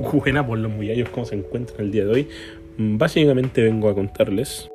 Buena por los muyallos, cómo se encuentran el día de hoy. Mm, básicamente vengo a contarles